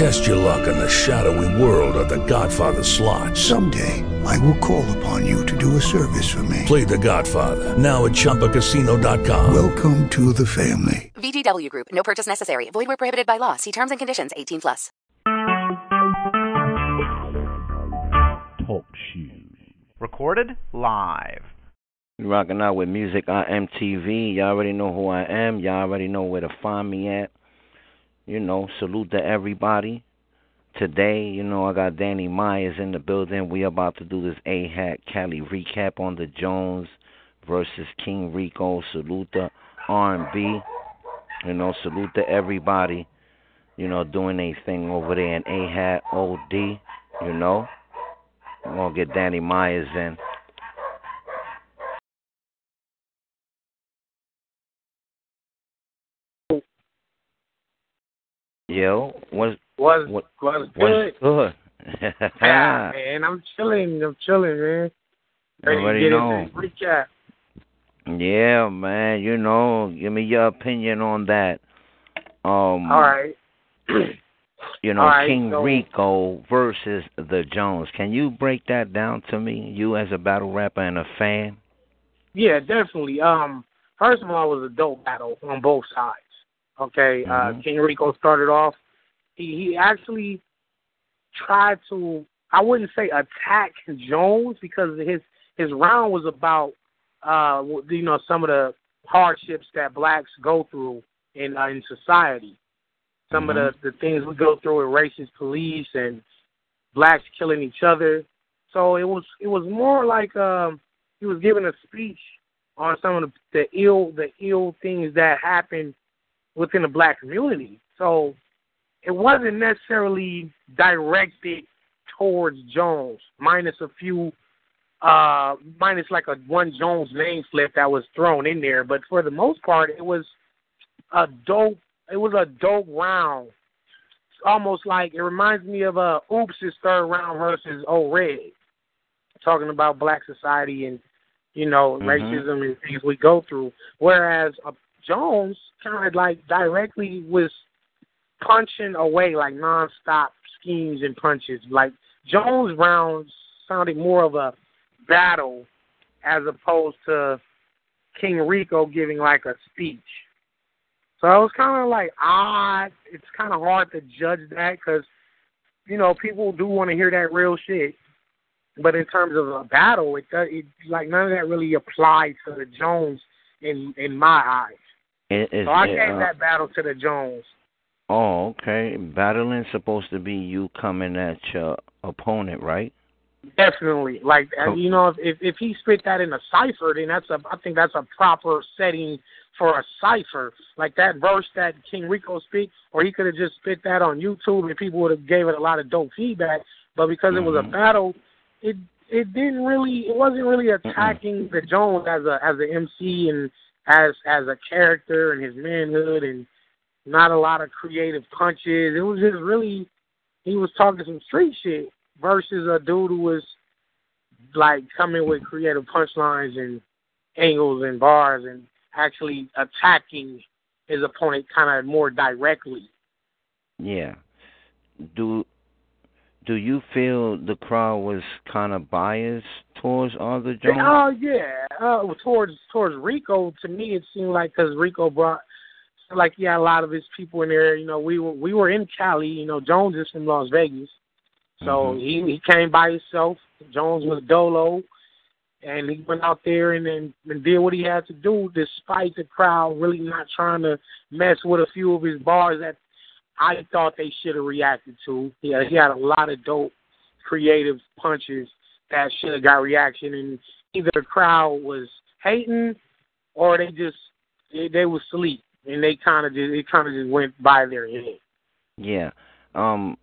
Test your luck in the shadowy world of The Godfather slot. Someday, I will call upon you to do a service for me. Play The Godfather now at ChumbaCasino.com. Welcome to the family. VGW Group. No purchase necessary. Void where prohibited by law. See terms and conditions. 18 plus. Talk shoes. Recorded live. Rocking out with Music I Am TV. Y'all already know who I am. Y'all already know where to find me at. You know, salute to everybody. Today, you know, I got Danny Myers in the building. We about to do this AHAT Cali recap on the Jones versus King Rico. Salute to R&B. You know, salute to everybody. You know, doing a thing over there in AHAT OD. You know, I'm gonna get Danny Myers in. Yo, what's Was what, was what's good. good? Yeah, man, I'm chilling. I'm chilling, man. Ready to Already get know. recap. Yeah, man. You know, give me your opinion on that. Um, All right. you know, right, King so- Rico versus the Jones. Can you break that down to me? You as a battle rapper and a fan. Yeah, definitely. Um, first of all, it was a dope battle on both sides. Okay, uh, Mhm. King Rico started off. He he actually tried to. I wouldn't say attack Jones because his his round was about uh you know some of the hardships that blacks go through in uh, in society. Some of the the things we go through with racist police and blacks killing each other. So it was it was more like um he was giving a speech on some of the, the ill the ill things that happen within the black community. So it wasn't necessarily directed towards Jones, minus a few uh minus like a one Jones name slip that was thrown in there. But for the most part it was a dope it was a dope round. Almost like it reminds me of uh Oops' third round versus O Red. Talking about black society and you know, Mhm. racism and things we go through. Whereas uh, Jones kind of like directly was punching away like nonstop schemes and punches. Like Jones rounds sounded more of a battle as opposed to King Rico giving like a speech. So it was kind of like odd. It's kind of hard to judge that because you know people do want to hear that real shit. But in terms of a battle, it does it like none of that really applied to the Jones in in my eyes. It, So I it, gave uh, that battle to the Jones. Oh, okay. Battling's supposed to be you coming at your opponent, right? Definitely, like Oh. you know, if, if if he spit that in a cipher, then that's a I think that's a proper setting for a cipher. Like that verse that King Rico speak, or he could have just spit that on YouTube and people would have gave it a lot of dope feedback. But because it was a Mhm. battle, it it didn't really it wasn't really attacking the Jones as a as a MC and as as a character and his manhood and not a lot of creative punches. It was just really he was talking some street shit versus a dude who was like coming with creative punchlines and angles and bars and actually attacking his opponent kind of more directly. Yeah. Do do you feel the crowd was kind of biased towards Arthur Jones? Oh yeah, uh, towards towards Rico. To me, it seemed like because Rico brought like he had a lot of his people in there. You know, we were we were in Cali. You know, Jones is from Las Vegas, so Mhm. he he came by himself. Jones was dolo, and he went out there and then and did what he had to do, despite the crowd really not trying to mess with a few of his bars that I thought they should have reacted to. Yeah, he had a lot of dope, creative punches that should have got reaction, and either the crowd was hating or they just they, they was asleep and they kind of just it kind of just went by their head. Yeah. Um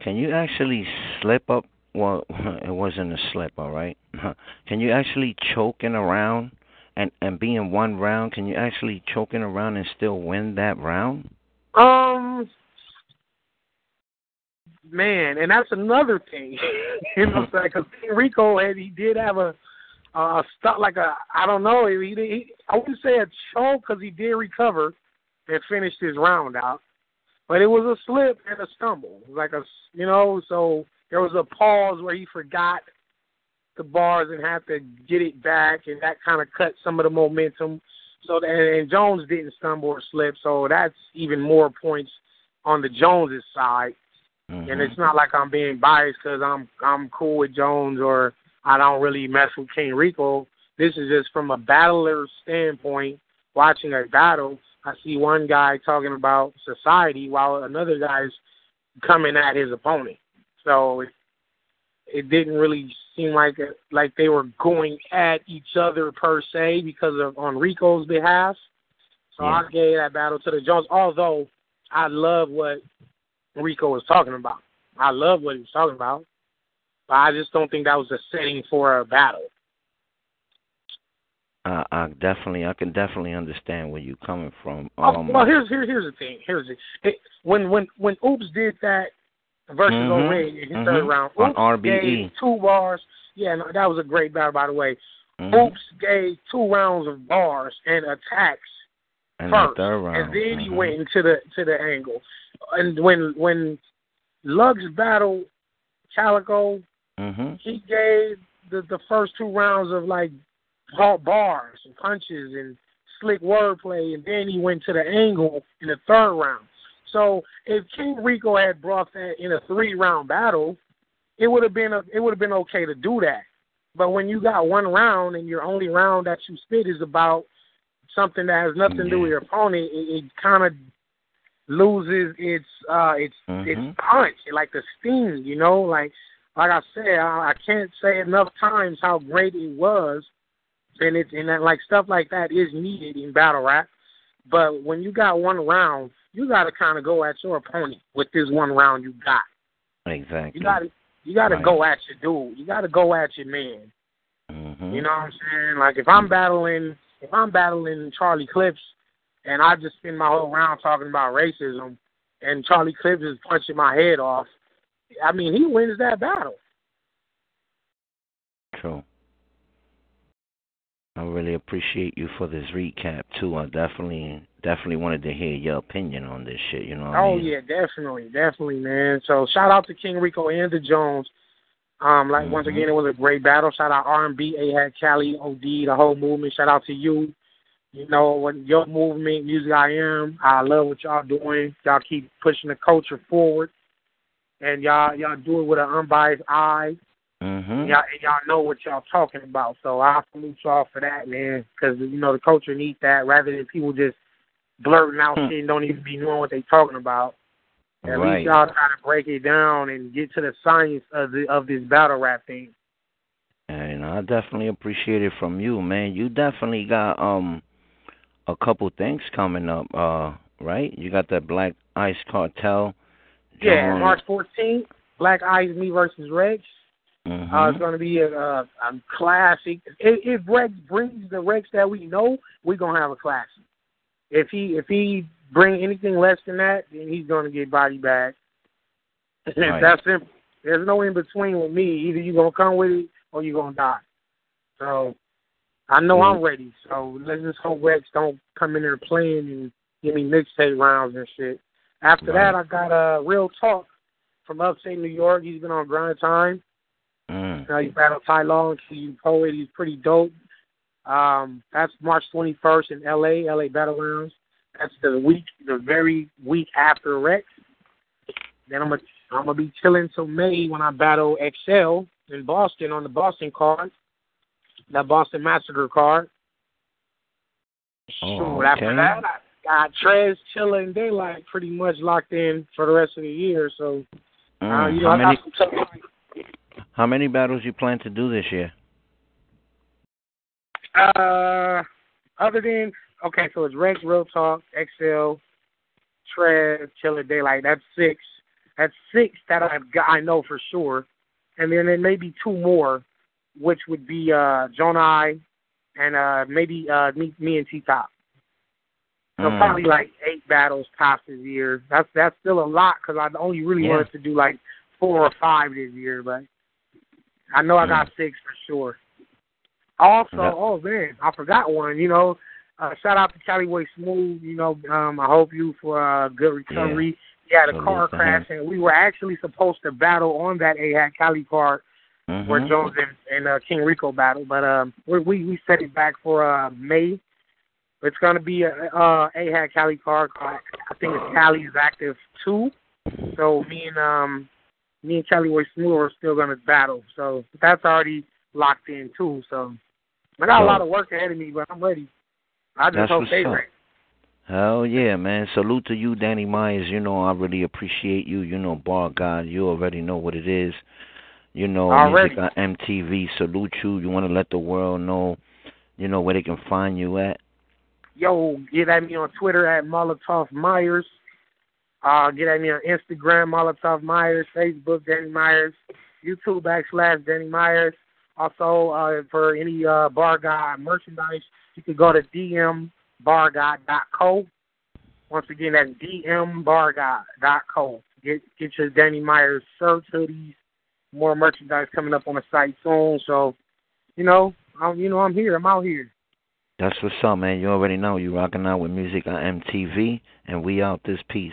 can you actually slip up well it wasn't a slip, all right? Can you actually choke in a round and and being one round, can you actually choke in a round and still win that round? Um, man, and that's another thing. you know, because Rico had he did have a uh stuff like a I don't know he, he I wouldn't say a choke because he did recover and finished his round out, but it was a slip and a stumble, like a you know. So there was a pause where he forgot the bars and had to get it back, and that kind of cut some of the momentum. So and, Jones didn't stumble or slip, so that's even more points on the Joneses side. Mm-hmm. And it's not like I'm being biased because I'm I'm cool with Jones or I don't really mess with King Rico. This is just from a battler's standpoint, watching a battle. I see one guy talking about society while another guy's coming at his opponent. So it, it didn't really seem like like they were going at each other per se because of on Rico's behalf. So Yeah. I gave that battle to the Jones. Although I love what Rico was talking about. I love what he was talking about. But I just don't think that was the setting for a battle. I, I definitely, I can definitely understand where you're coming from. Oh, Um, well, here's here, here's the thing. Here's the it, when when when Oops did that versus Mhm, O'Reilly in his mhm. third round. On RBE. gave two bars. Yeah, no, that was a great battle, by the way. mhm. Oops gave two rounds of bars and attacks And first, the third round. and then he mhm. went into the to the angle. And when when Lux battled Calicoe, Mhm. he gave the the first two rounds of like bar- bars and punches and slick wordplay, and then he went to the angle in the third round. So if King Rico had brought that in a three round battle, it would have been a, it would have been okay to do that. But when you got one round and your only round that you spit is about something that has nothing to do with your opponent, it, it kind of loses its uh its its Mhm. punch, like the sting, you know, like like I said, I, I can't say enough times how great it was, and it's and that, like stuff like that is needed in battle rap. But when you got one round, you got to kind of go at your opponent with this one round you got. Exactly. You got to you got to Right. go at your dude. You got to go at your man. Mhm. You know what I'm saying? Like if I'm battling, if I'm battling Charlie Clips, and I just spend my whole round talking about racism, and Charlie Clips is punching my head off, I mean he wins that battle. True. I really appreciate you for this recap too. I definitely, definitely wanted to hear your opinion on this shit. You know what I Oh mean? yeah, definitely, definitely, man. So shout out to King Rico and the Jones. Um, like once Mhm. again, it was a great battle. Shout out R and B, AHAT Cali, OD, the whole movement. Shout out to you. You know what your movement, music I am. I love what y'all doing. Y'all keep pushing the culture forward, and y'all y'all do it with an unbiased eye. Mhm. Y'all and y'all know what y'all talking about. So I salute y'all for that, man. Because you know the culture needs that rather than people just blurting out Hmm. shit and don't even be knowing what they talking about. At Right. least y'all try to break it down and get to the science of the of this battle rap thing. And I definitely appreciate it from you, man. You definitely got um a couple things coming up, uh, right? You got that Black Ice Cartel. Yeah, joint. March 14th, Black Ice Me versus Rex. Mhm. Uh, it's going to be a, a, a classic. If, if Rex brings the Rex that we know, we're gonna have a classic. If he if he bring anything less than that, then he's going to get body bag. Right. That's simple. There's no in between with me. Either you're gonna come with it or you're gonna die. So I know I'm ready. So let's just hope Rex don't come in there playing and give me mixtape rounds and shit. After that, I got uh, Real Talk from upstate New York. He's been on Grind Time. Mm. Uh, he battled Ty Long, he's Poet. He's pretty dope. Um, that's March 21st in LA, LA Battle Rounds. That's the week, the very week after Rex. Then I'm gonna I'm gonna be chilling till May when I battle XL in Boston on the Boston card, that Boston Massacre card. Oh, Shoot, after that, I got Trez, Chilla, and Daylight pretty much locked in for the rest of the year. So, uh, Mm. you know, How many how many battles you plan to do this year? Uh, other than okay, so it's Rex, Real Talk, XL, Trev, Chilla Daylight. That's six. That's six that I've got. I know for sure, and then there may be two more, which would be uh John I and uh maybe uh me me and T Top. So Mm. probably like eight battles tops this year. That's that's still a lot because I only really Yeah. wanted to do like four or five this year, but I know I Mm. got six for sure. Also, Yeah. oh man, I forgot one. You know, uh, shout out to Cali Way Smooth. You know, um, I hope you for a good recovery. He had a car crash, and we were actually supposed to battle on that AHAT Cali card where Mhm. Jones and, and uh, King Rico battle, but um, we we set it back for uh May. It's gonna be a uh AHAT Cali card. I think it's Cali's Active Two. So me and um me and Cali Way Smooth are still gonna battle. So that's already locked in too. So I got a lot of work ahead of me, but I'm ready. I just hope they ready. Hell yeah, man. Salute to you, Danny Myers. You know, I really appreciate you. You know, Bar God, you already know what it is. You know, Already. Music I Am TV. Salute you. You want to let the world know, you know, where they can find you at. Yo, get at me on Twitter at Molotov Myers. Uh, get at me on Instagram, Molotov Myers, Facebook, Danny Myers, YouTube backslash Danny Myers. Also, uh, for any uh, Bar God merchandise, you can go to dmbargod.co. Once again, that's dmbargod.co. Get get your Danny Myers shirts, hoodies, more merchandise coming up on the site soon. So, you know, I'm you know I'm here. I'm out here. That's what's up, man. You already know. You rocking out with Music I Am TV, and we out this piece.